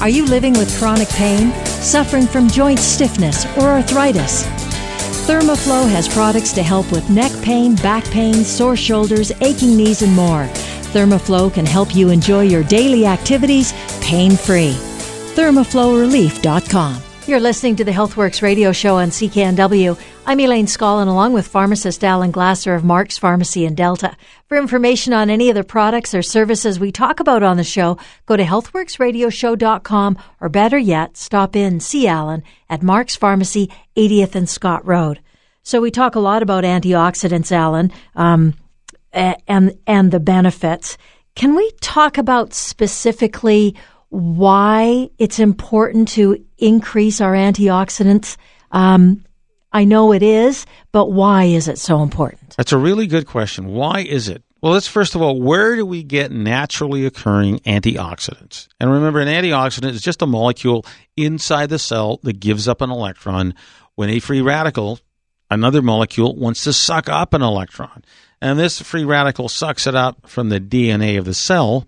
Are you living with chronic pain? suffering from joint stiffness or arthritis. Thermoflow has products to help with neck pain, back pain, sore shoulders, aching knees, and more. Thermoflow can help you enjoy your daily activities pain free. ThermoflowRelief.com. You're listening to the HealthWorks radio show on CKNW. I'm Elaine Scollin, along with pharmacist Alan Glasser of Mark's Pharmacy in Delta. For information on any of the products or services we talk about on the show, go to healthworksradioshow.com or better yet, stop in, see Alan at Mark's Pharmacy, 80th and Scott Road. So we talk a lot about antioxidants, Alan, um, and, and the benefits. Can we talk about specifically why it's important to increase our antioxidants? Um, I know it is, but why is it so important? That's a really good question. Why is it? Well, let's first of all, where do we get naturally occurring antioxidants? And remember, an antioxidant is just a molecule inside the cell that gives up an electron when a free radical, another molecule, wants to suck up an electron. And this free radical sucks it up from the DNA of the cell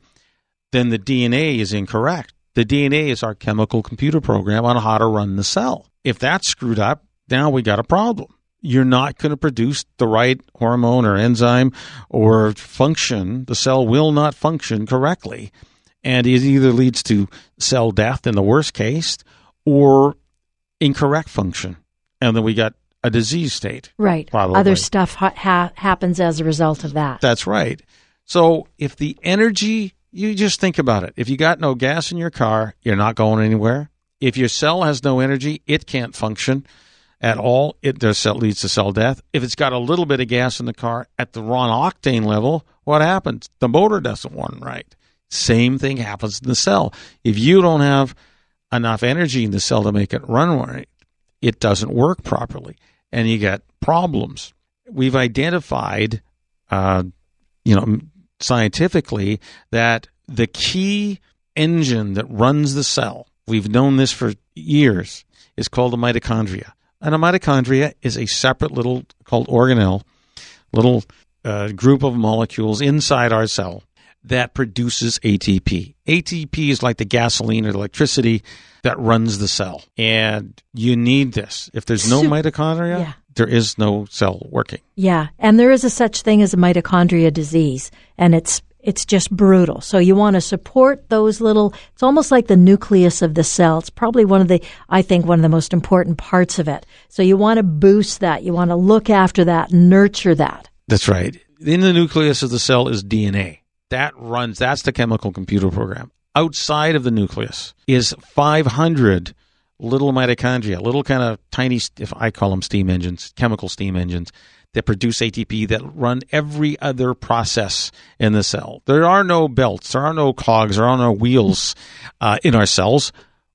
then the DNA is incorrect. The DNA is our chemical computer program on how to run the cell. If that's screwed up, now we got a problem. You're not going to produce the right hormone or enzyme or function. The cell will not function correctly. And it either leads to cell death in the worst case or incorrect function. And then we got a disease state. Right. Probably. Other stuff ha- happens as a result of that. That's right. So if the energy you just think about it. If you got no gas in your car, you're not going anywhere. If your cell has no energy, it can't function at all. It does leads to cell death. If it's got a little bit of gas in the car at the wrong octane level, what happens? The motor doesn't run right. Same thing happens in the cell. If you don't have enough energy in the cell to make it run right, it doesn't work properly, and you get problems. We've identified, uh, you know, scientifically that the key engine that runs the cell, we've known this for years, is called the mitochondria. And a mitochondria is a separate little, called organelle, little uh, group of molecules inside our cell that produces ATP. ATP is like the gasoline or the electricity that runs the cell. And you need this. If there's no mitochondria, yeah. there is no cell working. Yeah. And there is a such thing as a mitochondria disease. And it's it's just brutal. So you want to support those little it's almost like the nucleus of the cell. It's probably one of the I think one of the most important parts of it. So you want to boost that. You want to look after that, nurture that. That's right. In the nucleus of the cell is DNA. That runs that's the chemical computer program outside of the nucleus is 500 little mitochondria, little kind of tiny, if I call them steam engines, chemical steam engines that produce ATP that run every other process in the cell. There are no belts, there are no cogs, there are no wheels uh, in our cells.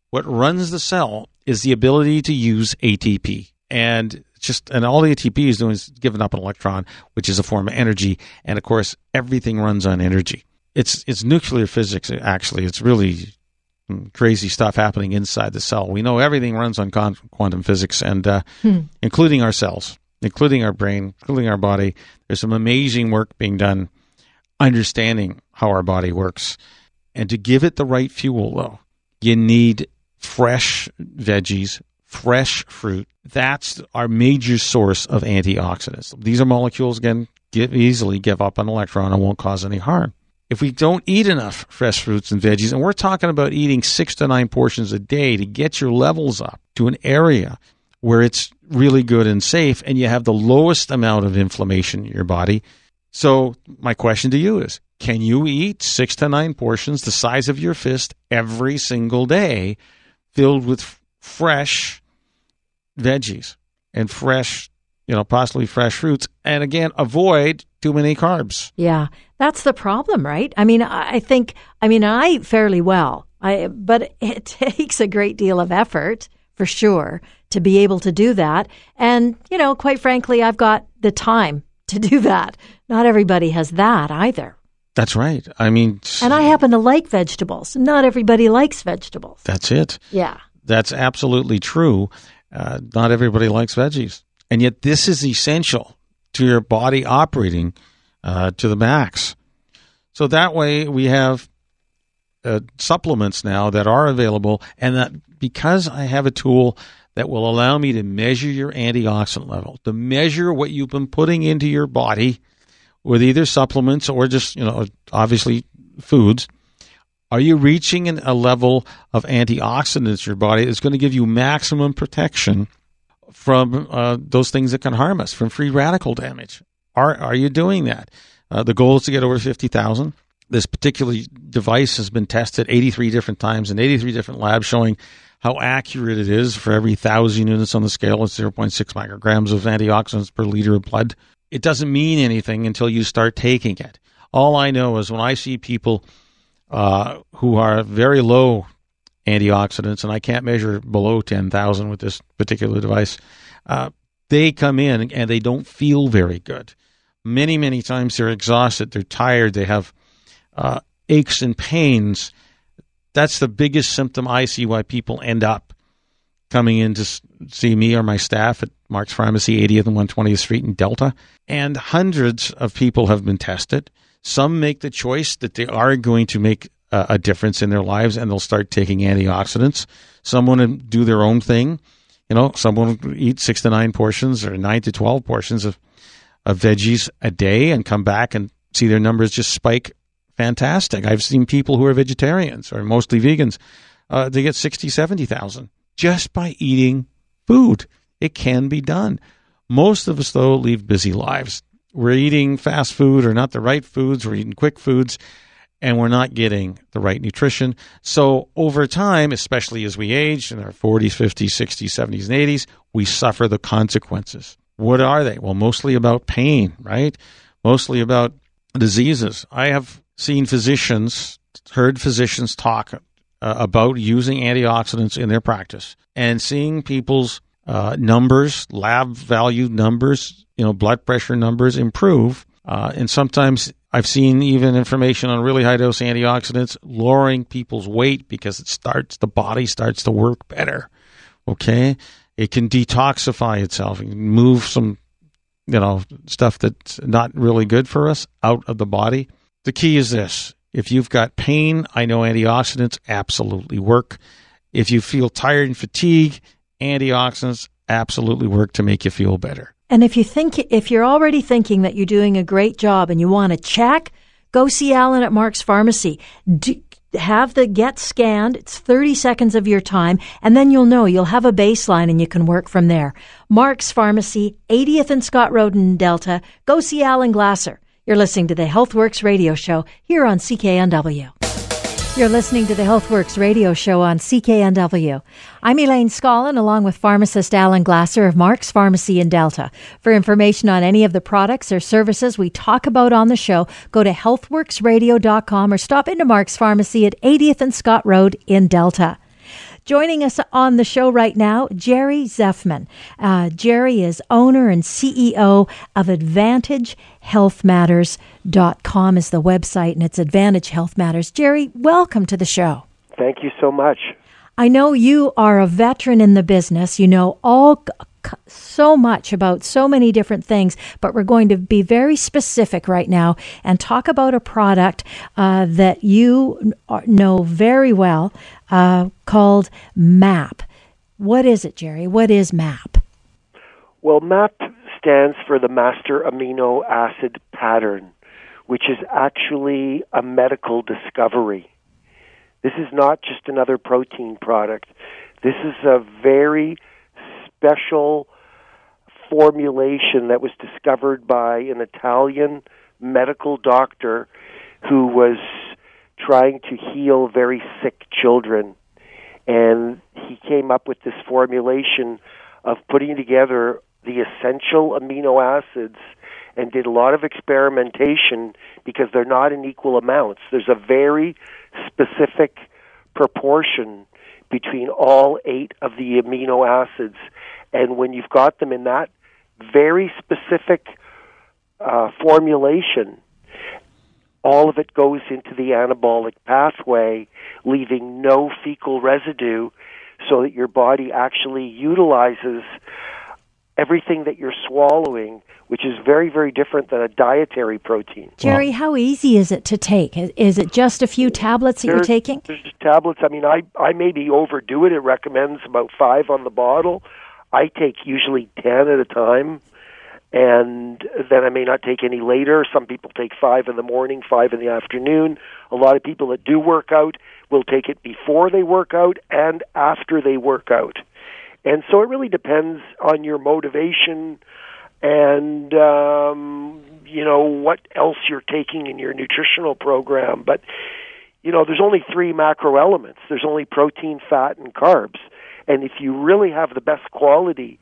What runs the cell is the ability to use ATP. And just and all the ATP is doing is giving up an electron, which is a form of energy. And of course, everything runs on energy it's it's nuclear physics. Actually, it's really crazy stuff happening inside the cell. We know everything runs on quantum physics, and uh, hmm. including our cells, including our brain, including our body. There's some amazing work being done understanding how our body works, and to give it the right fuel, though, you need fresh veggies, fresh fruit. That's our major source of antioxidants. These are molecules again give, easily give up an electron and won't cause any harm if we don't eat enough fresh fruits and veggies, and we're talking about eating six to nine portions a day to get your levels up to an area where it's really good and safe, and you have the lowest amount of inflammation in your body. So, my question to you is can you eat six to nine portions the size of your fist every single day filled with fresh veggies and fresh you know, possibly fresh fruits, and again, avoid too many carbs. Yeah, that's the problem, right? I mean, I think, I mean, I eat fairly well, I, but it takes a great deal of effort for sure to be able to do that. And, you know, quite frankly, I've got the time to do that. Not everybody has that either. That's right. I mean, and I happen to like vegetables. Not everybody likes vegetables. That's it. Yeah. That's absolutely true. Uh, not everybody likes veggies. And yet, this is essential to your body operating uh, to the max. So that way, we have uh, supplements now that are available, and that because I have a tool that will allow me to measure your antioxidant level, to measure what you've been putting into your body with either supplements or just, you know, obviously foods. Are you reaching a level of antioxidants in your body that's going to give you maximum protection from uh, those things that can harm us, from free radical damage? Are, are you doing that? Uh, the goal is to get over 50,000. This particular device has been tested 83 different times in 83 different labs showing how accurate it is for every thousand units on the scale. It's 0.6 micrograms of antioxidants per liter of blood. It doesn't mean anything until you start taking it. All I know is when I see people uh, who are very low antioxidants, and I can't measure below 10,000 with this particular device, uh, they come in and they don't feel very good. Many, many times they're exhausted, they're tired, they have uh, aches and pains that's the biggest symptom I see why people end up coming in to see me or my staff at Mark's Pharmacy, 80th and 120th Street in Delta. And hundreds of people have been tested. Some make the choice that they are going to make a, a difference in their lives and they'll start taking antioxidants. Some want to do their own thing. You know, some someone eat six to nine portions or nine to 12 portions of, of veggies a day and come back and see their numbers just spike fantastic. I've seen people who are vegetarians or mostly vegans. Uh, they get 60, 70,000 just by eating food. It can be done. Most of us, though, lead busy lives. We're eating fast food or not the right foods. We're eating quick foods and we're not getting the right nutrition. So over time, especially as we age in our 40s, 50s, 60s, 70s, and 80s, we suffer the consequences. What are they? Well, mostly about pain, right? Mostly about diseases. I have seen physicians, heard physicians talk uh, about using antioxidants in their practice and seeing people's uh, numbers, lab value numbers, you know, blood pressure numbers improve. Uh, and sometimes I've seen even information on really high dose antioxidants lowering people's weight because it starts, the body starts to work better. Okay. It can detoxify itself, and move some, you know, stuff that's not really good for us out of the body. The key is this if you've got pain, I know antioxidants absolutely work. If you feel tired and fatigue, antioxidants absolutely work to make you feel better. And if you think if you're already thinking that you're doing a great job and you want to check, go see Alan at Mark's Pharmacy. Do, have the get scanned. It's 30 seconds of your time, and then you'll know you'll have a baseline and you can work from there. Mark's Pharmacy, 80th and Scott Road in Delta. Go see Alan Glasser. You're listening to the HealthWorks radio show here on CKNW. You're listening to the HealthWorks radio show on CKNW. I'm Elaine Scollin, along with pharmacist Alan Glasser of Mark's Pharmacy in Delta. For information on any of the products or services we talk about on the show, go to healthworksradio.com or stop into Mark's Pharmacy at 80th and Scott Road in Delta. Joining us on the show right now, Jerry Zeffman. Uh, Jerry is owner and CEO of AdvantageHealthMatters.com is the website, and it's Advantage Health Matters. Jerry, welcome to the show. Thank you so much. I know you are a veteran in the business. You know all so much about so many different things, but we're going to be very specific right now and talk about a product uh, that you know very well uh, called MAP. What is it, Jerry? What is MAP? Well, MAP stands for the Master Amino Acid Pattern, which is actually a medical discovery. This is not just another protein product. This is a very special formulation that was discovered by an Italian medical doctor who was trying to heal very sick children. And he came up with this formulation of putting together the essential amino acids and did a lot of experimentation because they're not in equal amounts. There's a very specific proportion between all eight of the amino acids. And when you've got them in that very specific uh, formulation, all of it goes into the anabolic pathway, leaving no fecal residue so that your body actually utilizes everything that you're swallowing, which is very, very different than a dietary protein. Jerry, how easy is it to take? Is it just a few tablets that there's, you're taking? There's tablets. I mean, I, I maybe overdo it. It recommends about five on the bottle. I take usually 10 at a time and then I may not take any later. Some people take five in the morning, five in the afternoon. A lot of people that do work out will take it before they work out and after they work out. And so it really depends on your motivation and um, you know what else you're taking in your nutritional program. But you know, there's only three macro elements. There's only protein, fat, and carbs. And if you really have the best quality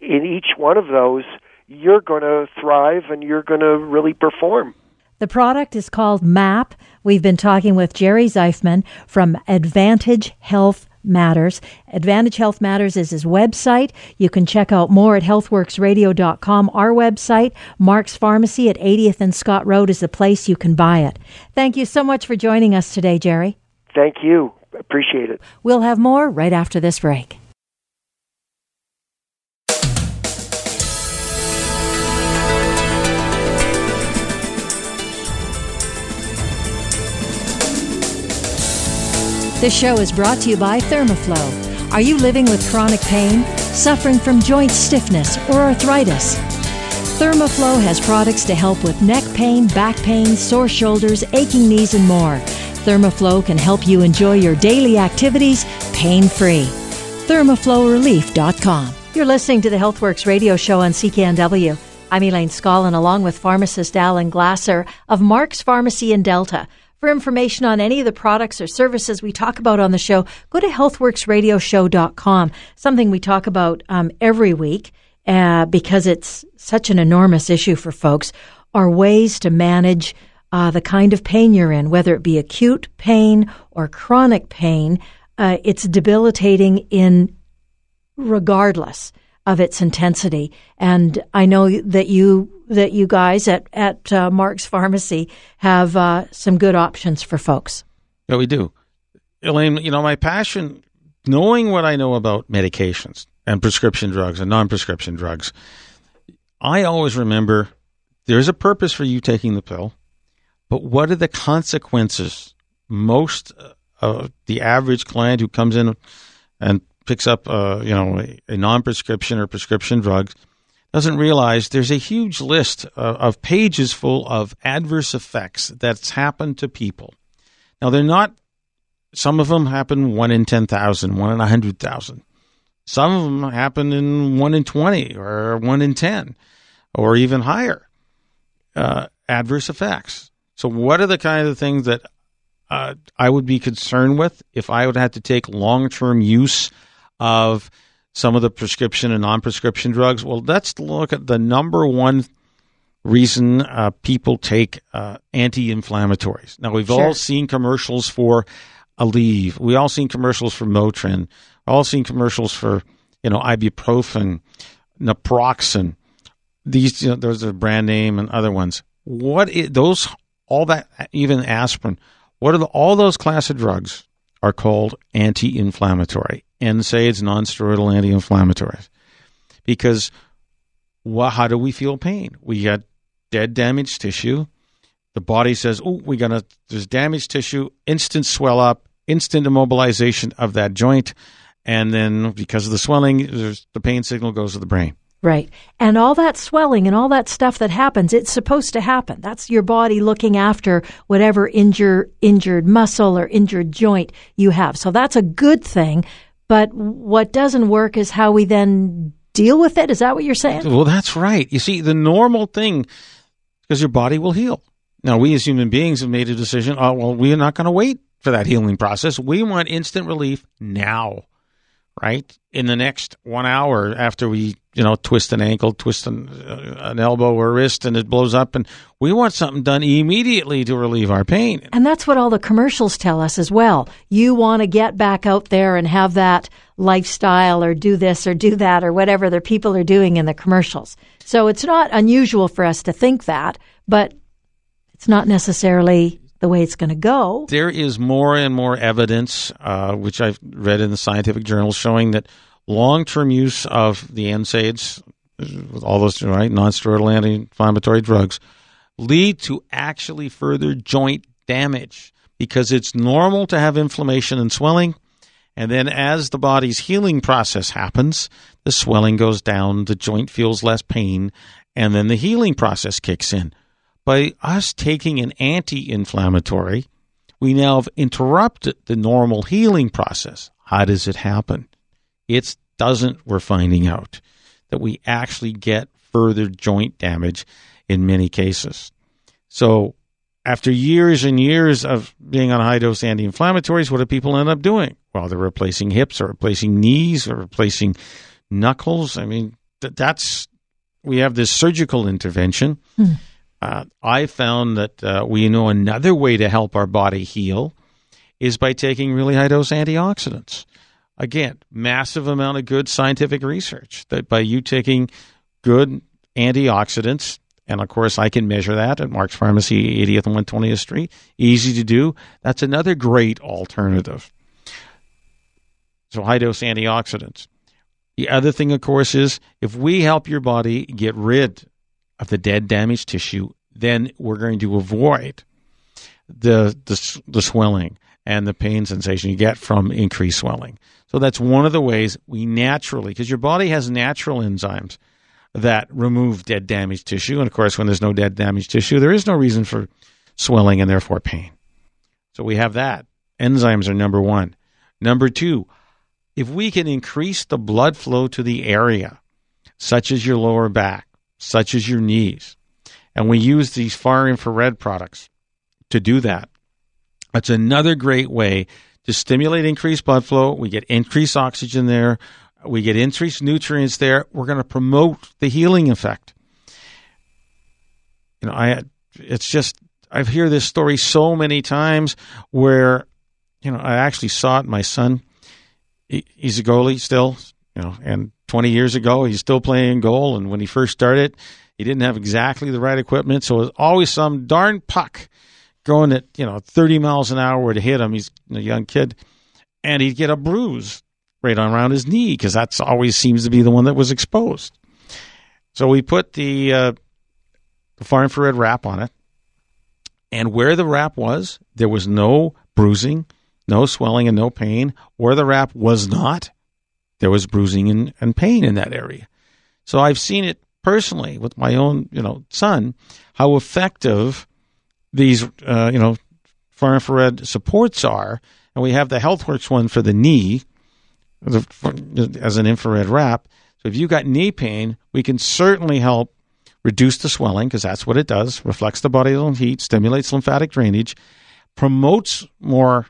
in each one of those, you're going to thrive and you're going to really perform. The product is called MAP. We've been talking with Jerry Zeifman from Advantage Health Matters. Advantage Health Matters is his website. You can check out more at healthworksradio.com. Our website, Mark's Pharmacy at 80th and Scott Road, is the place you can buy it. Thank you so much for joining us today, Jerry. Thank you. Appreciate it. We'll have more right after this break. This show is brought to you by Thermoflow. Are you living with chronic pain, suffering from joint stiffness, or arthritis? Thermoflow has products to help with neck pain, back pain, sore shoulders, aching knees, and more. Thermoflow can help you enjoy your daily activities pain free. ThermoflowRelief.com. You're listening to the HealthWorks radio show on CKNW. I'm Elaine Scollin, along with pharmacist Alan Glasser of Mark's Pharmacy in Delta. For information on any of the products or services we talk about on the show, go to healthworksradioshow.com, something we talk about um, every week uh, because it's such an enormous issue for folks, are ways to manage uh, the kind of pain you're in, whether it be acute pain or chronic pain. Uh, it's debilitating in regardless of its intensity. And I know that you that you guys at at uh, Mark's Pharmacy have uh, some good options for folks. Yeah, we do. Elaine, you know my passion, knowing what I know about medications and prescription drugs and non-prescription drugs. I always remember there's a purpose for you taking the pill, but what are the consequences? Most of the average client who comes in and picks up, uh, you know, a, non-prescription or prescription drug doesn't realize there's a huge list of, of pages full of adverse effects that's happened to people. Now they're not. Some of them happen one in 10,000, one in 100,000. Some of them happen in one in 20 or one in 10 or even higher uh, adverse effects. So, what are the kind of things that uh, I would be concerned with if I would have to take long term use of some of the prescription and non prescription drugs? Well, let's look at the number one reason uh, people take uh, anti inflammatories. Now, we've sure. all seen commercials for Aleve, we all seen commercials for Motrin, all seen commercials for you know ibuprofen, naproxen. These you know, those are brand name and other ones. What is, those all that even aspirin? What are the, all those class of drugs are called anti-inflammatory? and NSAIDs, non-steroidal anti-inflammatories, because well, how do we feel pain? We got dead, damaged tissue. The body says, "Oh, we got to." There's damaged tissue. Instant swell up. Instant immobilization of that joint, and then because of the swelling, the pain signal goes to the brain. Right. And all that swelling and all that stuff that happens, it's supposed to happen. That's your body looking after whatever injure, injured muscle or injured joint you have. So that's a good thing. But what doesn't work is how we then deal with it. Is that what you're saying? Well, that's right. You see, the normal thing, because your body will heal. Now, we as human beings have made a decision. Oh, well, we are not going to wait for that healing process. We want instant relief now, right? In the next one hour after we you know, twist an ankle, twist an, uh, an elbow or wrist, and it blows up. And we want something done immediately to relieve our pain. And that's what all the commercials tell us as well. You want to get back out there and have that lifestyle or do this or do that or whatever the people are doing in the commercials. So it's not unusual for us to think that, but it's not necessarily the way it's going to go. There is more and more evidence, uh, which I've read in the scientific journals, showing that long term use of the NSAIDs, with all those right non-steroidal anti-inflammatory drugs, lead to actually further joint damage because it's normal to have inflammation and swelling. And then as the body's healing process happens, the swelling goes down, the joint feels less pain, and then the healing process kicks in by us taking an anti inflammatory, we now have interrupted the normal healing process. How does it happen? It doesn't, we're finding out that we actually get further joint damage in many cases. So, after years and years of being on high dose anti inflammatories, what do people end up doing? Well, they're replacing hips or replacing knees or replacing knuckles. I mean, that's, we have this surgical intervention. Hmm uh, I found that uh, we know another way to help our body heal is by taking really high dose antioxidants. Again, massive amount of good scientific research that by you taking good antioxidants, and of course I can measure that at Mark's Pharmacy, 80th and 120th Street, easy to do. That's another great alternative. So high dose antioxidants. The other thing, of course, is if we help your body get rid of the dead damaged tissue, then we're going to avoid the, the, the swelling and the pain sensation you get from increased swelling. So that's one of the ways we naturally, because your body has natural enzymes that remove dead damaged tissue. And of course, when there's no dead damaged tissue, there is no reason for swelling and therefore pain. So we have that. Enzymes are number one. Number two, if we can increase the blood flow to the area, such as your lower back, such as your knees. And we use these far infrared products to do that. That's another great way to stimulate increased blood flow. We get increased oxygen there. We get increased nutrients there. We're going to promote the healing effect. You know, I it's just I've heard this story so many times where you know I actually saw it. My son, he, he's a goalie still, you know, and 20 years ago. He's still playing goal, and when he first started, he didn't have exactly the right equipment, so it was always some darn puck going at you know 30 miles an hour to hit him. He's a young kid, and he'd get a bruise right around his knee because that's always seems to be the one that was exposed. So we put the uh, the far infrared wrap on it, and where the wrap was, there was no bruising, no swelling, and no pain. Where the wrap was not, there was bruising and, and pain in that area. So I've seen it personally with my own, you know, son, how effective these, uh, you know, far infrared supports are. And we have the HealthWorks one for the knee as an infrared wrap. So if you've got knee pain, we can certainly help reduce the swelling because that's what it does, reflects the body's own heat, stimulates lymphatic drainage, promotes more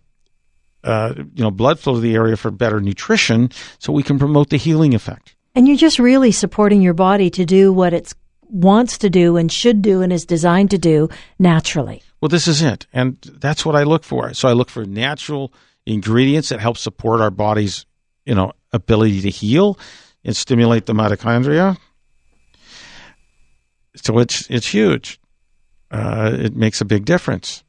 uh, you know blood flow to the area for better nutrition, so we can promote the healing effect. And you're just really supporting your body to do what it wants to do and should do and is designed to do naturally. Well, this is it, and that's what I look for. So I look for natural ingredients that help support our body's you know ability to heal and stimulate the mitochondria. So it's it's huge. Uh, it makes a big difference.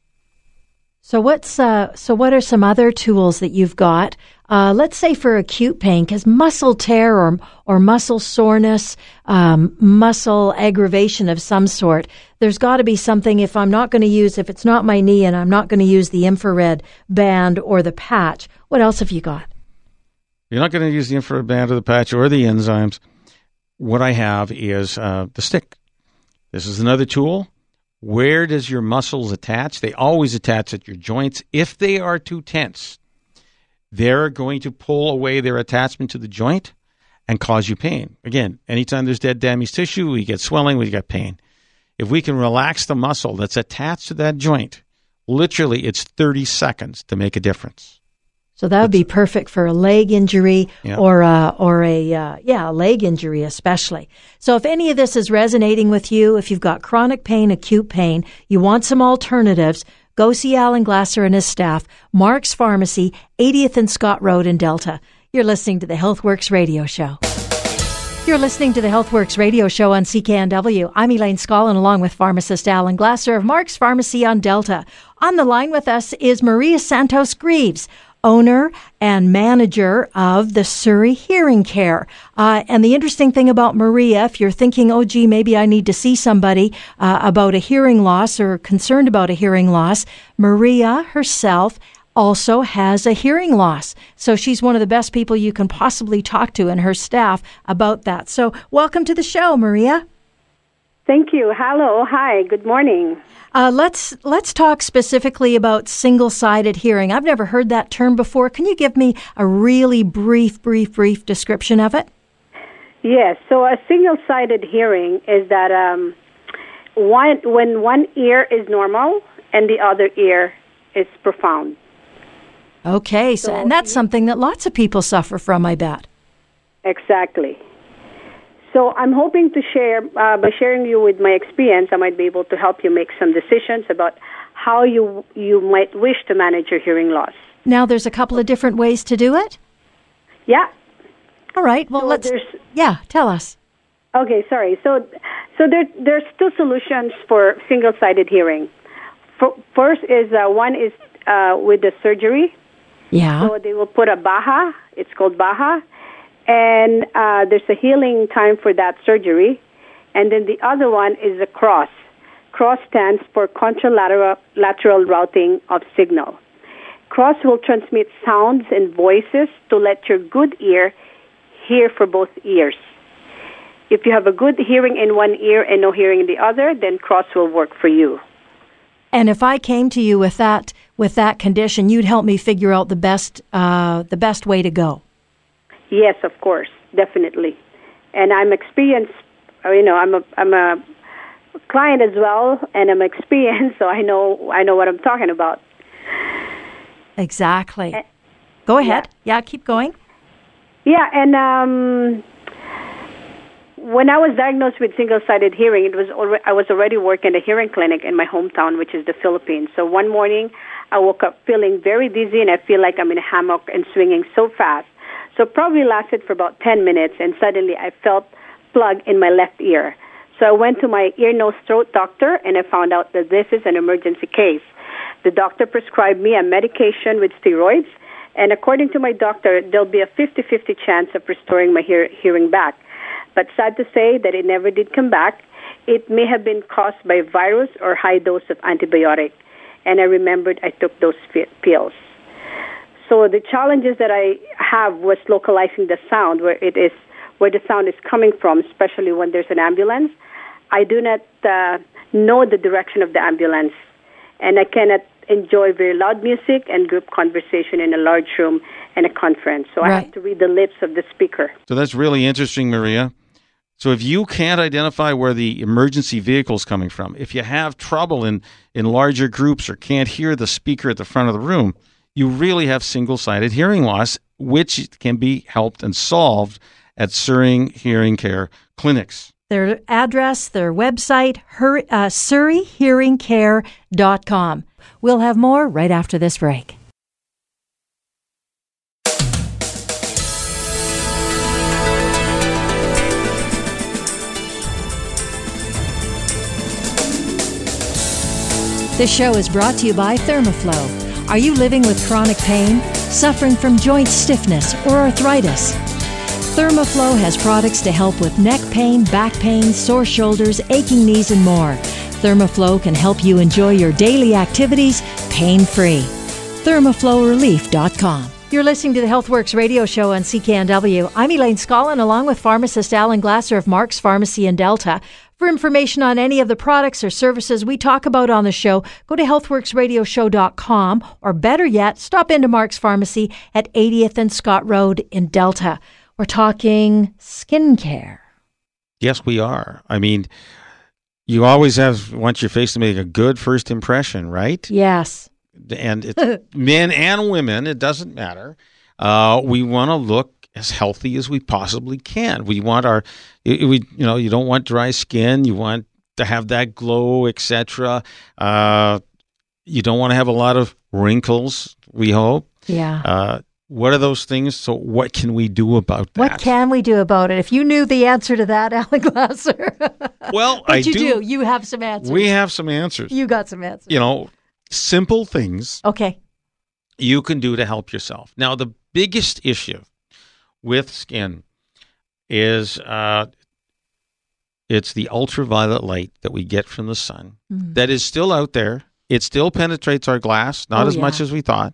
So what's uh, so what are some other tools that you've got? Uh, let's say for acute pain, because muscle tear or or muscle soreness, um, muscle aggravation of some sort. There's got to be something. If I'm not going to use, if it's not my knee, and I'm not going to use the infrared band or the patch, what else have you got? You're not going to use the infrared band or the patch or the enzymes. What I have is uh, the stick. This is another tool where does your muscles attach? They always attach at your joints. If they are too tense, they're going to pull away their attachment to the joint and cause you pain. Again, anytime there's dead damaged tissue, we get swelling, we get pain. If we can relax the muscle that's attached to that joint, literally it's 30 seconds to make a difference. So that would be perfect for a leg injury Yeah. or a, or a uh, yeah a leg injury especially. So if any of this is resonating with you, if you've got chronic pain, acute pain, you want some alternatives, go see Alan Glasser and his staff, Mark's Pharmacy, 80th and Scott Road in Delta. You're listening to the HealthWorks radio show. You're listening to the HealthWorks radio show on CKNW. I'm Elaine Scollin along with pharmacist Alan Glasser of Mark's Pharmacy on Delta. On the line with us is Maria Santos Greaves, owner and manager of the Surrey Hearing Care. Uh, and the interesting thing about Maria, if you're thinking, oh, gee, maybe I need to see somebody uh, about a hearing loss or concerned about a hearing loss, Maria herself also has a hearing loss. So she's one of the best people you can possibly talk to and her staff about that. So welcome to the show, Maria. Thank you. Hello. Hi. Good morning. Uh, let's let's talk specifically about single-sided hearing. I've never heard that term before. Can you give me a really brief, brief, brief description of it? Yes. So a single-sided hearing is that um, one when one ear is normal and the other ear is profound. Okay, so, and that's something that lots of people suffer from, I bet. Exactly. So I'm hoping to share uh, by sharing you with my experience, I might be able to help you make some decisions about how you you might wish to manage your hearing loss. Now, there's a couple of different ways to do it. Yeah. All right. Well, So let's. there's Yeah, tell us. Okay, sorry. So, so there, there's two solutions for single-sided hearing. For, first is uh, one is uh, with the surgery. Yeah. So they will put a Baha. It's called Baha, and uh, there's a healing time for that surgery. And then the other one is a CROS. CROS stands for contralateral lateral routing of signal. CROS will transmit sounds and voices to let your good ear hear for both ears. If you have a good hearing in one ear and no hearing in the other, then CROS will work for you. And if I came to you with that with that condition, you'd help me figure out the best uh, the best way to go. Yes, of course, definitely. And I'm experienced. uh, You know, I'm a I'm a client as well, and I'm experienced, so I know I know what I'm talking about. Exactly. Go ahead. Yeah, keep going. Yeah, and um, when I was diagnosed with single-sided hearing, it was alre- I was already working at a hearing clinic in my hometown, which is the Philippines. So one morning, I woke up feeling very dizzy, and I feel like I'm in a hammock and swinging so fast. So probably lasted for about 10 minutes, and suddenly I felt plug in my left ear. So I went to my ear, nose, throat doctor, and I found out that this is an emergency case. The doctor prescribed me a medication with steroids, and according to my doctor, there'll be a 50-50 chance of restoring my hear- hearing back. But sad to say that it never did come back. It may have been caused by virus or high dose of antibiotic. And I remembered I took those pills. So the challenges that I have was localizing the sound where it is where the sound is coming from, especially when there's an ambulance. I do not uh, know the direction of the ambulance, and I cannot enjoy very loud music and group conversation in a large room and a conference. So I have to read the lips of the speaker. So that's really interesting, Maria. So if you can't identify where the emergency vehicle is coming from, if you have trouble in, in larger groups or can't hear the speaker at the front of the room, you really have single-sided hearing loss, which can be helped and solved at Surrey Hearing Care clinics. Their address, their website, her, uh, surreyhearingcare.com. We'll have more right after this break. This show is brought to you by Thermoflow. Are you living with chronic pain, suffering from joint stiffness or arthritis? Thermoflow has products to help with neck pain, back pain, sore shoulders, aching knees, and more. Thermoflow can help you enjoy your daily activities pain free. ThermoflowRelief.com. You're listening to the HealthWorks radio show on CKNW. I'm Elaine Scollin, along with pharmacist Alan Glasser of Mark's Pharmacy in Delta. For information on any of the products or services we talk about on the show, go to healthworksradioshow.com or better yet, stop into Mark's Pharmacy at 80th and Scott Road in Delta. We're talking skincare. Yes, we are. I mean, you always have want your face to make a good first impression, right? Yes. and it's men and women, it doesn't matter. Uh, we want to look as healthy as we possibly can. We want our, we you know, you don't want dry skin. You want to have that glow, etc. Uh, you don't want to have a lot of wrinkles. We hope. Yeah. Uh, what are those things? So, what can we do about that? What can we do about it? If you knew the answer to that, Alan Glasser. well, I you do. do. You have some answers. We have some answers. You got some answers. You know, simple things Okay. you can do to help yourself. Now, the biggest issue with skin is uh, it's the ultraviolet light that we get from the sun Mhm. that is still out there. It still penetrates our glass, not Oh, as much as we thought,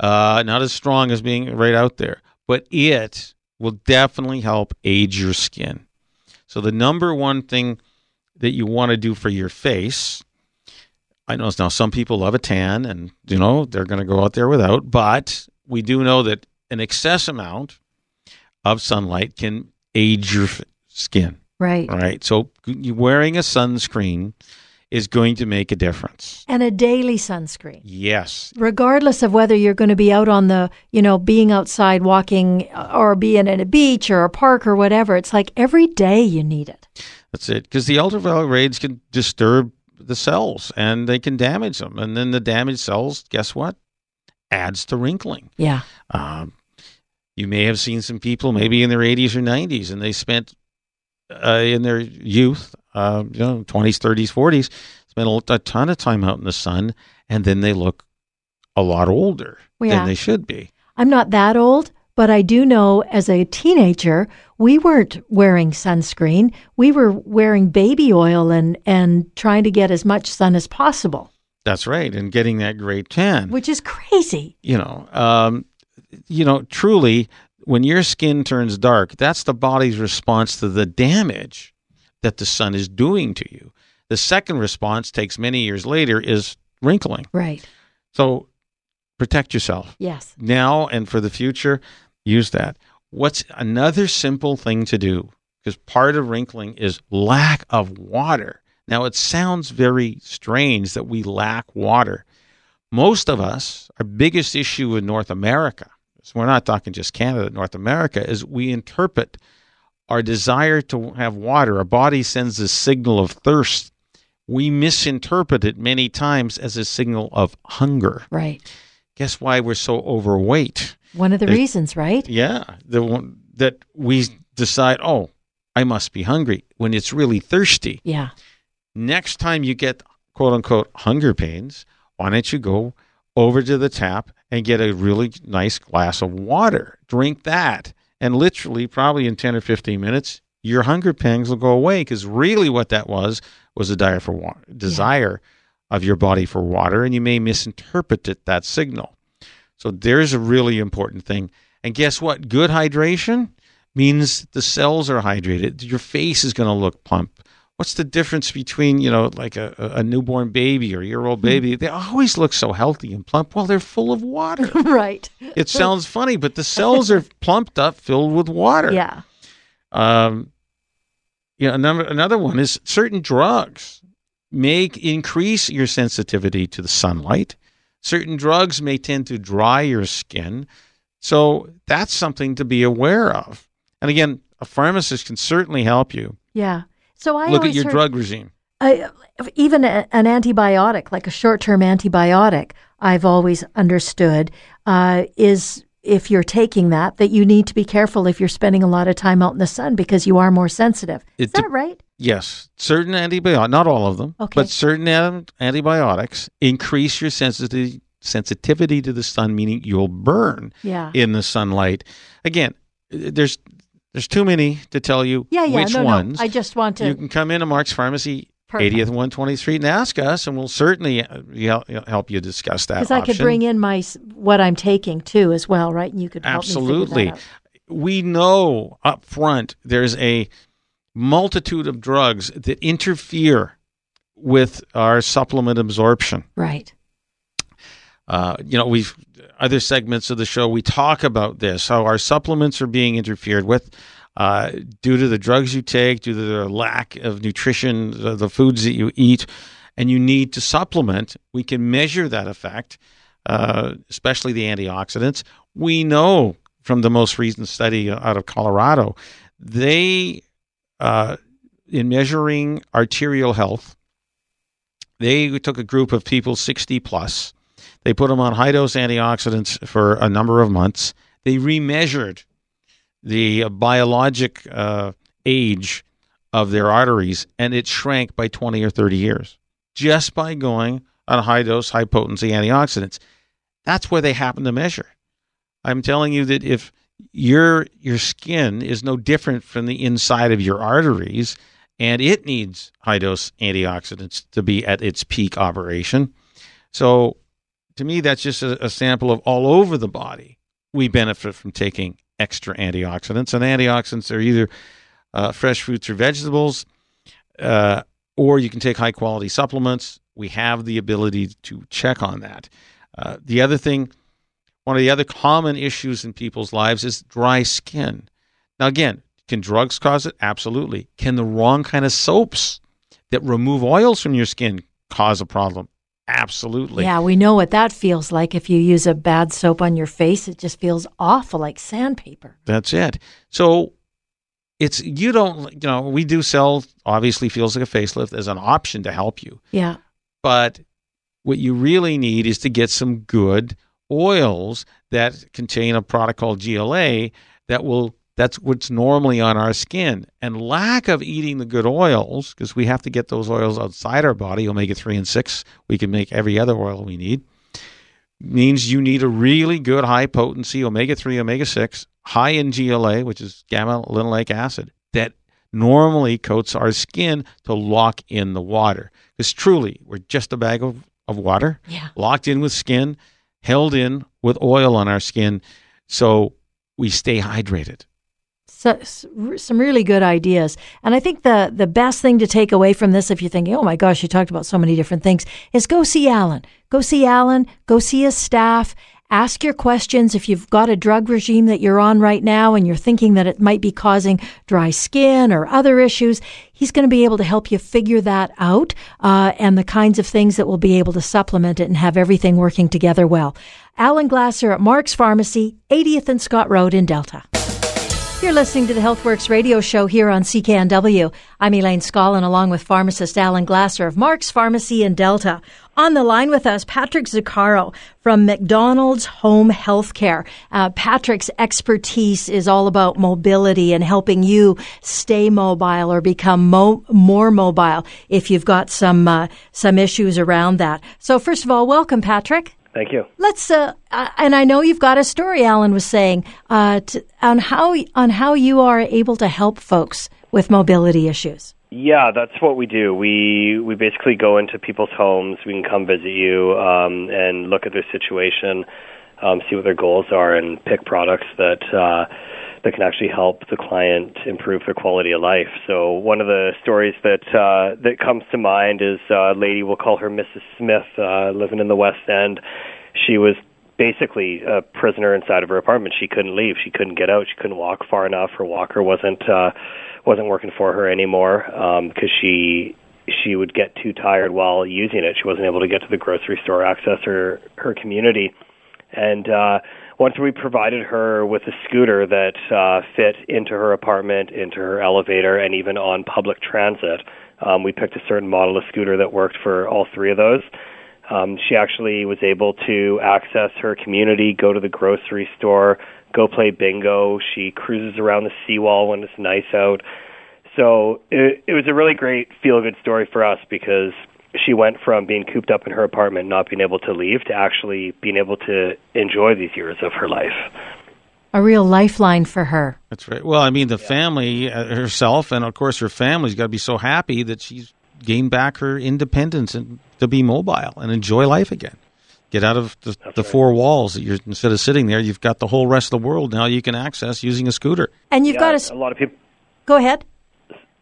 uh, not as strong as being right out there, but it will definitely help age your skin. So, the number one thing that you want to do for your face, I know now some people love a tan and, you know, they're going to go out there without, but we do know that an excess amount of sunlight can age your skin. Right. Right. So wearing a sunscreen is going to make a difference. And a daily sunscreen. Yes. Regardless of whether you're going to be out on the, you know, being outside walking or being at a beach or a park or whatever, it's like every day you need it. That's it. Because the ultraviolet rays can disturb the cells and they can damage them. And then the damaged cells, guess what? Adds to wrinkling. Yeah. Um, you may have seen some people maybe in their 80s or 90s and they spent uh, in their youth, uh, you know, 20s, 30s, 40s, spent a, a ton of time out in the sun and then they look a lot older yeah. than they should be. I'm not that old, but I do know as a teenager, we weren't wearing sunscreen. We were wearing baby oil and, and trying to get as much sun as possible, That's right. And getting that great tan. which is crazy. you know, um, you know, truly, when your skin turns dark, that's the body's response to the damage that the sun is doing to you. The second response takes many years later is wrinkling. Right. So protect yourself Yes. now and for the future. Use that. What's another simple thing to do? Because part of wrinkling is lack of water. Now, it sounds very strange that we lack water. Most of us, our biggest issue in North America, so we're not talking just Canada, North America, is we interpret our desire to have water. Our body sends a signal of thirst. We misinterpret it many times as a signal of hunger. Right. Guess why we're so overweight? One of the reasons, right? Yeah, the one that we decide, oh, I must be hungry when it's really thirsty. Yeah. Next time you get quote unquote hunger pains, why don't you go over to the tap and get a really nice glass of water? Drink that. And literally, probably in 10 or 15 minutes, your hunger pangs will go away because really what that was was a desire for water, desire of your body for water, and you may misinterpret it, that signal. So there's a really important thing. And guess what? Good hydration means the cells are hydrated. Your face is going to look plump. What's the difference between, you know, like a, a newborn baby or a year old baby? They always look so healthy and plump. Well, they're full of water. right. it sounds funny, but the cells are plumped up, filled with water. Yeah. Um, yeah, another another one is certain drugs may increase your sensitivity to the sunlight. Certain drugs may tend to dry your skin, so that's something to be aware of. And again, a pharmacist can certainly help you. Yeah. So I Look at your heard- drug regime. I, even a, an antibiotic, like a short term antibiotic, I've always understood uh, is if you're taking that, that you need to be careful if you're spending a lot of time out in the sun because you are more sensitive. Is It de- that right? Yes, certain antibiotics, not all of them, Okay. but certain an- antibiotics increase your sensitivity sensitivity to the sun, meaning you'll burn Yeah. in the sunlight. Again, there's there's too many to tell you Yeah, yeah. which no, ones. no. I just want to. you can come in to Mark's Pharmacy, Perfect. 80th and 120th Street, and ask us, and we'll certainly uh, help you discuss that. Because I could bring in my what I'm taking too as well, right? And you could help Absolutely. Me that out. we know up front there's a multitude of drugs that interfere with our supplement absorption. Right. Uh, you know, we've other segments of the show we talk about this how our supplements are being interfered with uh, due to the drugs you take, due to the lack of nutrition, the, the foods that you eat, and you need to supplement, we can measure that effect, uh, especially the antioxidants. We know from the most recent study out of Colorado, they, uh, in measuring arterial health, they took a group of people 60 plus. They put them on high dose antioxidants for a number of months. They remeasured the biologic uh, age of their arteries, and it shrank by 20 or 30 years just by going on high dose, high potency antioxidants. That's where they happen to measure. I'm telling you that if your your skin is no different from the inside of your arteries, and it needs high dose antioxidants to be at its peak operation. So, to me, that's just a, a sample of all over the body. We benefit from taking extra antioxidants, and antioxidants are either uh, fresh fruits or vegetables, uh, or you can take high quality supplements. We have the ability to check on that. Uh, the other thing, one of the other common issues in people's lives is dry skin. Now, again, can drugs cause it? Absolutely. Can the wrong kind of soaps that remove oils from your skin cause a problem? Absolutely. Yeah, we know what that feels like. If you use a bad soap on your face, it just feels awful like sandpaper. That's it. So it's you don't you know we do sell obviously feels like a facelift as an option to help you. Yeah. But what you really need is to get some good oils that contain a product called GLA that will that's what's normally on our skin. And lack of eating the good oils, because we have to get those oils outside our body, omega 3 and 6, we can make every other oil we need, means you need a really good high potency omega 3, omega 6, high in GLA, which is gamma linoleic acid, that normally coats our skin to lock in the water. Because truly, we're just a bag of, of water, yeah. locked in with skin, held in with oil on our skin. So we stay hydrated so, some really good ideas. And I think the the best thing to take away from this, if you're thinking, oh my gosh, you talked about so many different things, is go see Alan. Go see Alan. Go see his staff. Ask your questions. If you've got a drug regime that you're on right now and you're thinking that it might be causing dry skin or other issues, he's going to be able to help you figure that out uh, and the kinds of things that will be able to supplement it and have everything working together well. Alan Glasser at Mark's Pharmacy, 80th and Scott Road in Delta. You're listening to the HealthWorks radio show here on CKNW. I'm Elaine Scollin along with pharmacist Alan Glasser of Mark's Pharmacy in Delta. On the line with us, Patrick Zuccaro from MacDonald's Home Healthcare. Uh, Patrick's expertise is all about mobility and helping you stay mobile or become mo- more mobile if you've got some uh, some issues around that. So, first of all, welcome, Patrick. Thank you. Let's, uh, and I know you've got a story. Alan was saying uh, to, on how on how you are able to help folks with mobility issues. Yeah, that's what we do. We we basically go into people's homes. We can come visit you um, and look at their situation, um, see what their goals are, and pick products that uh, that can actually help the client improve their quality of life. So one of the stories that uh, that comes to mind is uh, a lady we'll call her Mrs. Smith, uh, living in the West End she was basically a prisoner inside of her apartment. She couldn't leave. She couldn't get out. She couldn't walk far enough. Her walker wasn't uh, wasn't working for her anymore because um, she she would get too tired while using it. She wasn't able to get to the grocery store, access her her community, and uh, once we provided her with a scooter that uh, fit into her apartment, into her elevator, and even on public transit. Um, we picked a certain model of scooter that worked for all three of those. Um, she actually was able to access her community, go to the grocery store, go play bingo. She cruises around the seawall when it's nice out. So it, it was a really great feel good story for us because she went from being cooped up in her apartment, not being able to leave, to actually being able to enjoy these years of her life. A real lifeline for her. That's right. Well, I mean, the family uh, herself, and of course her family's got to be so happy that she's gained back her independence and to be mobile and enjoy life again. Get out of the, the right. four walls that you're instead of sitting there, you've got the whole rest of the world now you can access using a scooter. And you've yeah, got a, a lot of people. Go ahead.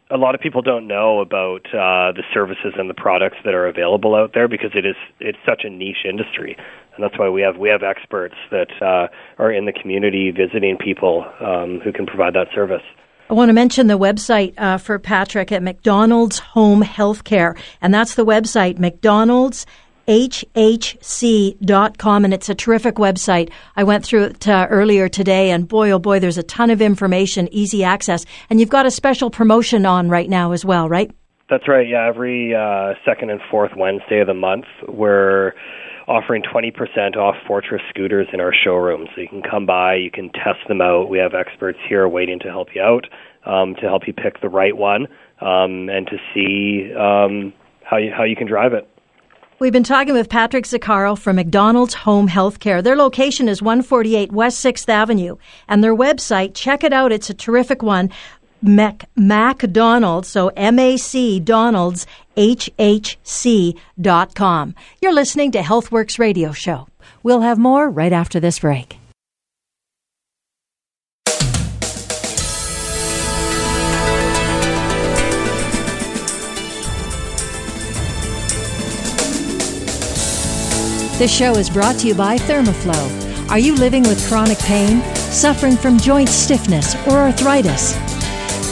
A lot of people don't know about uh, the services and the products that are available out there because it is it's such a niche industry, and that's why we have we have experts that uh, are in the community visiting people um, who can provide that service. I want to mention the website uh, for Patrick at MacDonald's Home Healthcare, and that's the website MacDonald's hhc.com and it's a terrific website. I went through it uh, earlier today and boy oh boy there's a ton of information, easy access. And you've got a special promotion on right now as well, right? That's right. Yeah, every uh, second and fourth Wednesday of the month we're offering 20% off Fortress scooters in our showroom. So you can come by, you can test them out. We have experts here waiting to help you out, um, to help you pick the right one, um, and to see um, how you how you can drive it. We've been talking with Patrick Zaccaro from MacDonald's Home Healthcare. Their location is 148 West 6th Avenue, and their website, check it out, it's a terrific one. Mac, MacDonald's, so M-A-C Donald's, H-H-C dot com. You're listening to HealthWorks Radio Show. We'll have more right after this break. This show is brought to you by Thermoflow. Are you living with chronic pain, suffering from joint stiffness or arthritis?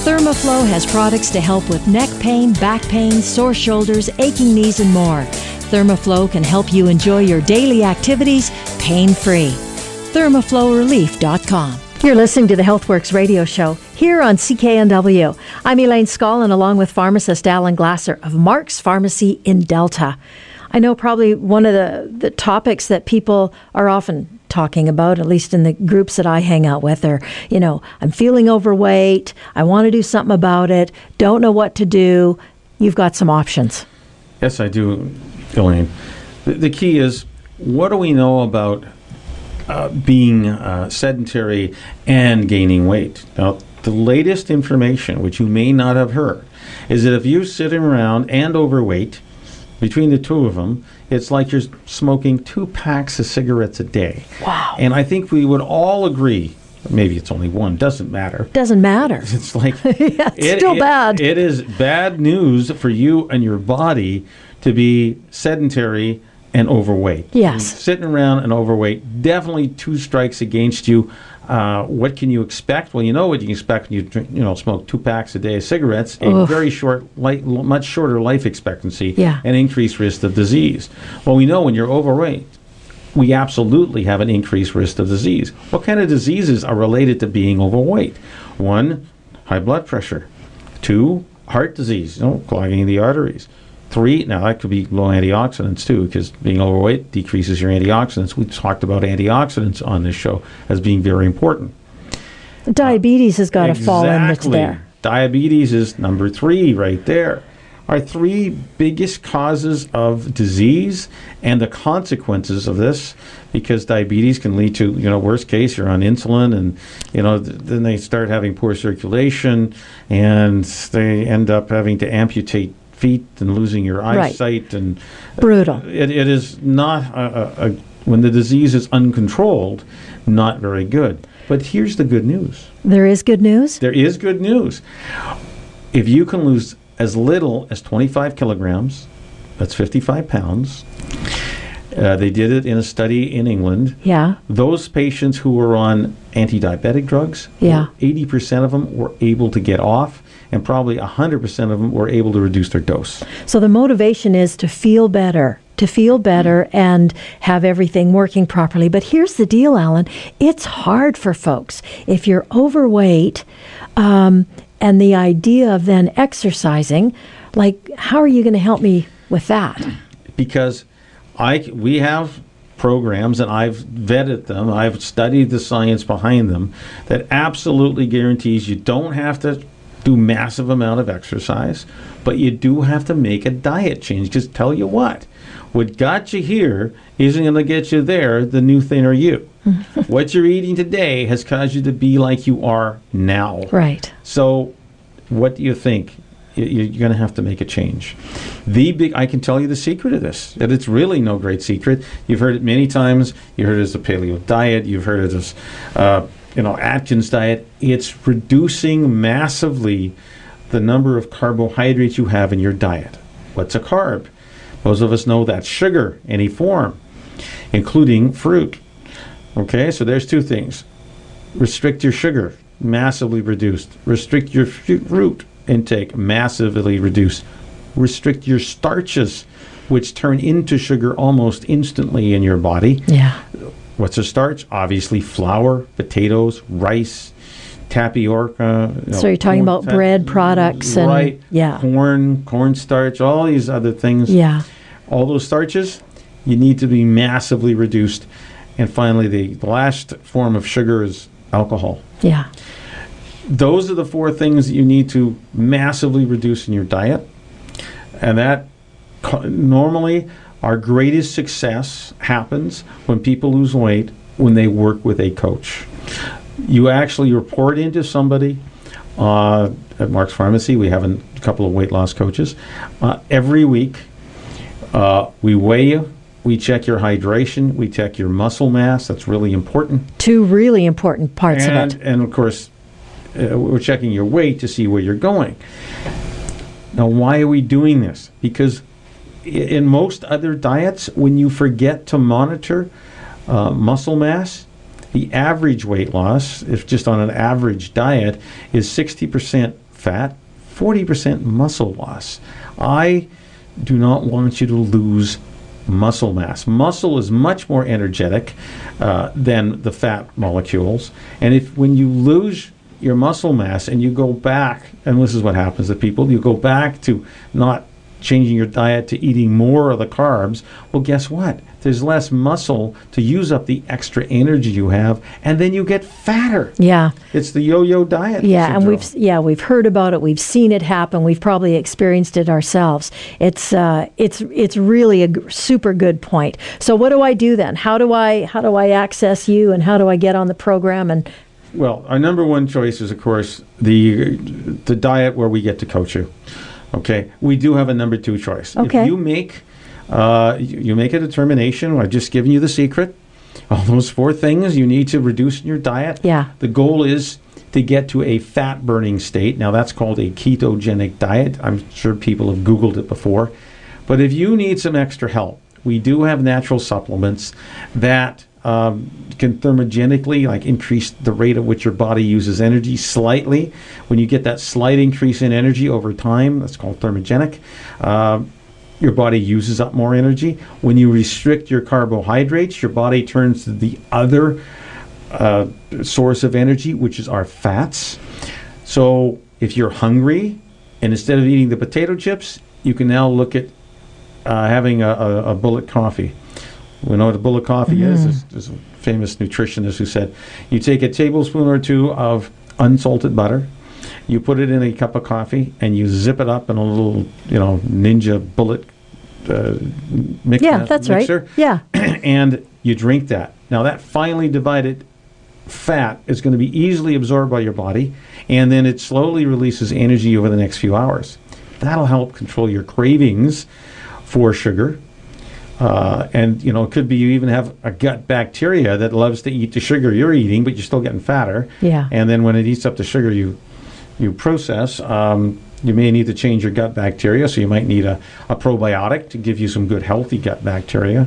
Thermoflow has products to help with neck pain, back pain, sore shoulders, aching knees, and more. Thermoflow can help you enjoy your daily activities pain free. ThermoflowRelief.com. You're listening to the HealthWorks radio show here on CKNW. I'm Elaine Scollin along with pharmacist Alan Glasser of Mark's Pharmacy in Delta. I know probably one of the, the topics that people are often talking about, at least in the groups that I hang out with, are, you know, I'm feeling overweight, I want to do something about it, don't know what to do. You've got some options. Yes, I do, Elaine. The, the key is what do we know about uh, being uh, sedentary and gaining weight? Now, the latest information, which you may not have heard, is that if you're sitting around and overweight, between the two of them, it's like you're smoking two packs of cigarettes a day. Wow. And I think we would all agree. Maybe it's only one. Doesn't matter. Doesn't matter. It's like yeah, it's it- still it- bad. It is bad news for you and your body to be sedentary and overweight. Yes. Sitting around and overweight, definitely two strikes against you. Uh, what can you expect? Well, you know what you can expect when you drink, you know smoke two packs a day of cigarettes. A Oof. very short, light, much shorter life expectancy, Yeah. and increased risk of disease. Well, we know when you're overweight, we absolutely have an increased risk of disease. What kind of diseases are related to being overweight? One, high blood pressure. Two, heart disease, you know, clogging the arteries. Three, now that could be low antioxidants too, because being overweight decreases your antioxidants. We talked about antioxidants on this show as being very important. Diabetes has got to fall in there. Diabetes is number three right there. Our three biggest causes of disease and the consequences of this, because diabetes can lead to, you know, worst case, you're on insulin, and you know, th- then they start having poor circulation, and they end up having to amputate feet and losing your Right. eyesight, and Brutal. Uh, it, it is not a, a, a, when the disease is uncontrolled, not very good. But here's the good news. There is good news. There is good news. If you can lose as little as 25 kilograms, that's 55 pounds. Uh, they did it in a study in England. Yeah. Those patients who were on anti diabetic drugs, Yeah. 80% of them were able to get off, and probably 100% of them were able to reduce their dose. So the motivation is to feel better, to feel better and have everything working properly. But here's the deal, Alan it's hard for folks. If you're overweight um, and the idea of then exercising, like, how are you going to help me with that? because I we have programs and I've vetted them. I've studied the science behind them that absolutely guarantees you don't have to do massive amount of exercise, but you do have to make a diet change. Because tell you what, what got you here isn't going to get you there. The new thing are you. what you're eating today has caused you to be like you are now. Right. So, what do you think? You're going to have to make a change. The big, I can tell you the secret of this, that it's really no great secret. You've heard it many times. You heard it as the paleo diet. You've heard it as, uh, you know, Atkins diet. It's reducing massively the number of carbohydrates you have in your diet. What's a carb? Most of us know that's sugar, any form, including fruit. Okay, so there's two things restrict your sugar. massively reduced. Restrict your fruit intake, massively reduced. Restrict your starches, which turn into sugar almost instantly in your body. Yeah. What's a starch? Obviously, flour, potatoes, rice, tapioca. You know, so you're talking about bread products and right, yeah, corn, cornstarch, all these other things. Yeah, all those starches, you need to be massively reduced. And finally, the, the last form of sugar is alcohol. Yeah. Those are the four things that you need to massively reduce in your diet. And that normally our greatest success happens when people lose weight when they work with a coach. You actually report into somebody uh, at Mark's Pharmacy. We have a couple of weight loss coaches. Uh, every week, uh, we weigh you, we check your hydration. We check your muscle mass. That's really important. Two really important parts and, of it. And of course, uh, we're checking your weight to see where you're going. Now, why are we doing this? Because in most other diets, when you forget to monitor uh, muscle mass, the average weight loss, if just on an average diet, is 60% fat, 40% muscle loss. I do not want you to lose muscle mass. Muscle is much more energetic uh, than the fat molecules. And if when you lose your muscle mass and you go back, and this is what happens to people, you go back to not changing your diet to eating more of the carbs, well, guess what? There's less muscle to use up the extra energy you have, and then you get fatter. Yeah, it's the yo-yo diet. Yeah, syndrome. and we've yeah we've heard about it, we've seen it happen, we've probably experienced it ourselves. It's uh, it's it's really a g- super good point. So what do I do then? How do I how do I access you, and how do I get on the program and well, our number one choice is, of course, the the diet where we get to coach you. Okay, we do have a number two choice. Okay. If you make uh, you, you make a determination. I've just given you the secret. All those four things you need to reduce in your diet. Yeah. The goal is to get to a fat burning state. Now that's called a ketogenic diet. I'm sure people have Googled it before. But if you need some extra help, we do have natural supplements that um, can thermogenically like increase the rate at which your body uses energy slightly. When you get that slight increase in energy over time, that's called thermogenic. Uh, your body uses up more energy. When you restrict your carbohydrates, your body turns to the other uh, source of energy, which is our fats. So if you're hungry, and instead of eating the potato chips, you can now look at uh, having a, a, a, bullet coffee. We know what a bullet coffee mm. is. There's, there's a famous nutritionist who said you take a tablespoon or two of unsalted butter, you put it in a cup of coffee, and you zip it up in a little, you know, ninja bullet uh, mix, yeah, that's mixer. right. Yeah, and you drink that. Now that finely divided fat is going to be easily absorbed by your body, and then it slowly releases energy over the next few hours. That'll help control your cravings for sugar. Uh, and you know, it could be you even have a gut bacteria that loves to eat the sugar you're eating, but you're still getting fatter. Yeah. And then when it eats up the sugar you you process, um, you may need to change your gut bacteria, so you might need a, a probiotic to give you some good, healthy gut bacteria.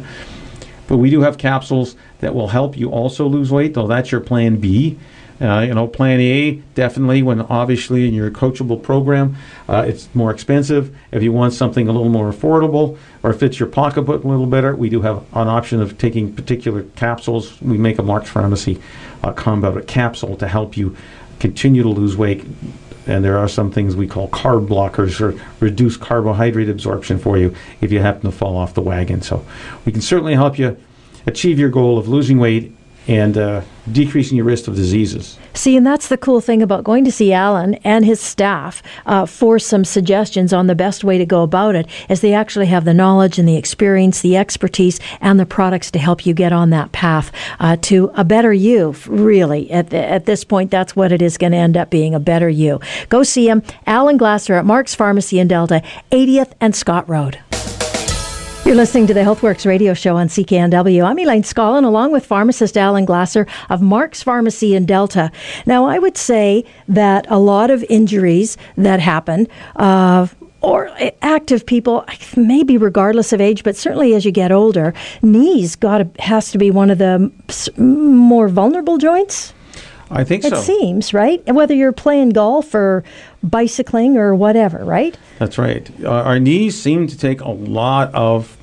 But we do have capsules that will help you also lose weight, though that's your plan B. Uh, you know, plan A, definitely, when obviously in your coachable program, uh, it's more expensive. If you want something a little more affordable or fits your pocketbook a little better, we do have an option of taking particular capsules. We make a Mark's Pharmacy uh, combo capsule to help you continue to lose weight and there are some things we call carb blockers or reduce carbohydrate absorption for you if you happen to fall off the wagon. So we can certainly help you achieve your goal of losing weight and uh, decreasing your risk of diseases. See, and that's the cool thing about going to see Alan and his staff uh, for some suggestions on the best way to go about it, is they actually have the knowledge and the experience, the expertise, and the products to help you get on that path uh, to a better you. Really, at the, at this point, that's what it is going to end up being a better you. Go see him, Alan Glasser at Mark's Pharmacy in Delta, 80th and Scott Road. You're listening to the HealthWorks radio show on CKNW. I'm Elaine Scollin, along with pharmacist Alan Glasser of Mark's Pharmacy in Delta. Now, I would say that a lot of injuries that happen, uh, or active people, maybe regardless of age, but certainly as you get older, knees got has to be one of the more vulnerable joints. I think it so. seems, right? And whether you're playing golf or bicycling or whatever, right? That's right. Uh, our knees seem to take a lot of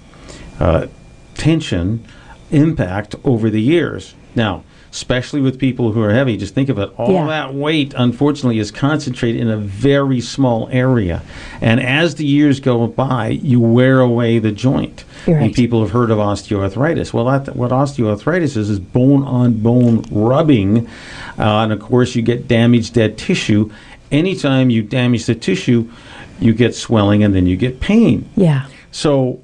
uh, tension, impact over the years. Now, especially with people who are heavy, just think of it. All Yeah. that weight, unfortunately, is concentrated in a very small area. And as the years go by, you wear away the joint. You're And people have heard of osteoarthritis. Well, that, what osteoarthritis is, is bone on bone rubbing. Uh, and of course, you get damaged dead tissue. Anytime you damage the tissue, you get swelling and then you get pain. Yeah. So,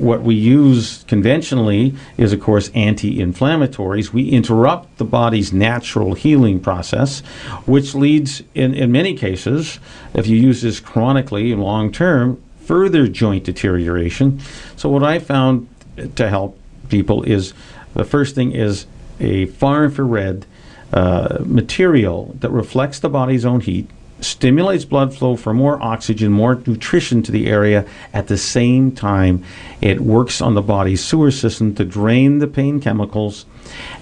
what we use conventionally is, of course, anti inflammatories. We interrupt the body's natural healing process, which leads, in, in many cases, if you use this chronically and long term, further joint deterioration. So, what I found to help people is the first thing is a far infrared uh, material that reflects the body's own heat, stimulates blood flow for more oxygen, more nutrition to the area. At the same time, it works on the body's sewer system to drain the pain chemicals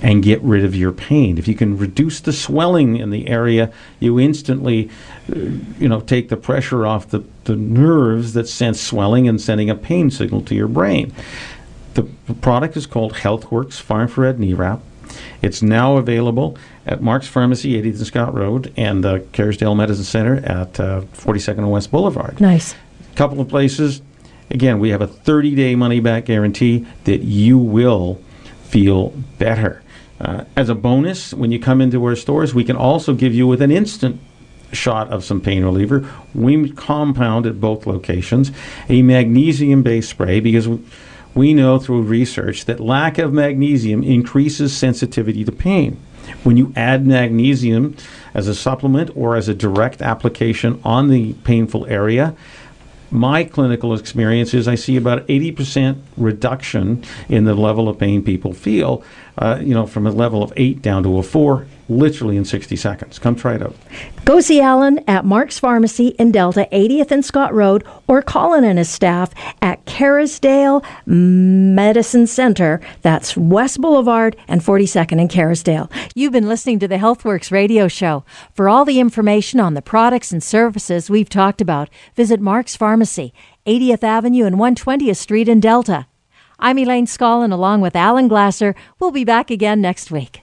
and get rid of your pain. If you can reduce the swelling in the area, you instantly, uh, you know, take the pressure off the, the nerves that sense swelling and sending a pain signal to your brain. The, product is called HealthWorks Far Infrared Knee Wrap. It's now available at Mark's Pharmacy, 80th and Scott Road, and the Kerrisdale Medicine Center at uh, 42nd and West Boulevard. Nice. A couple of places. Again, we have a 30 day money back guarantee that you will feel better. Uh, as a bonus, when you come into our stores, we can also give you with an instant shot of some pain reliever. We compound at both locations a magnesium based spray because we know through research that lack of magnesium increases sensitivity to pain. When you add magnesium as a supplement or as a direct application on the painful area, my clinical experience is I see about 80% reduction in the level of pain people feel, uh, you know, from a level of 8 down to a 4, literally in 60 seconds. Come try it out. Go see Alan at Mark's Pharmacy in Delta, 80th and Scott Road, or Colin and his staff at Kerrisdale Medicine Center. That's West Boulevard and 42nd in Kerrisdale. You've been listening to the HealthWorks radio show. For all the information on the products and services we've talked about, visit Mark's Pharmacy, 80th Avenue and 120th Street in Delta. I'm Elaine Scollin along with Alan Glasser. We'll be back again next week.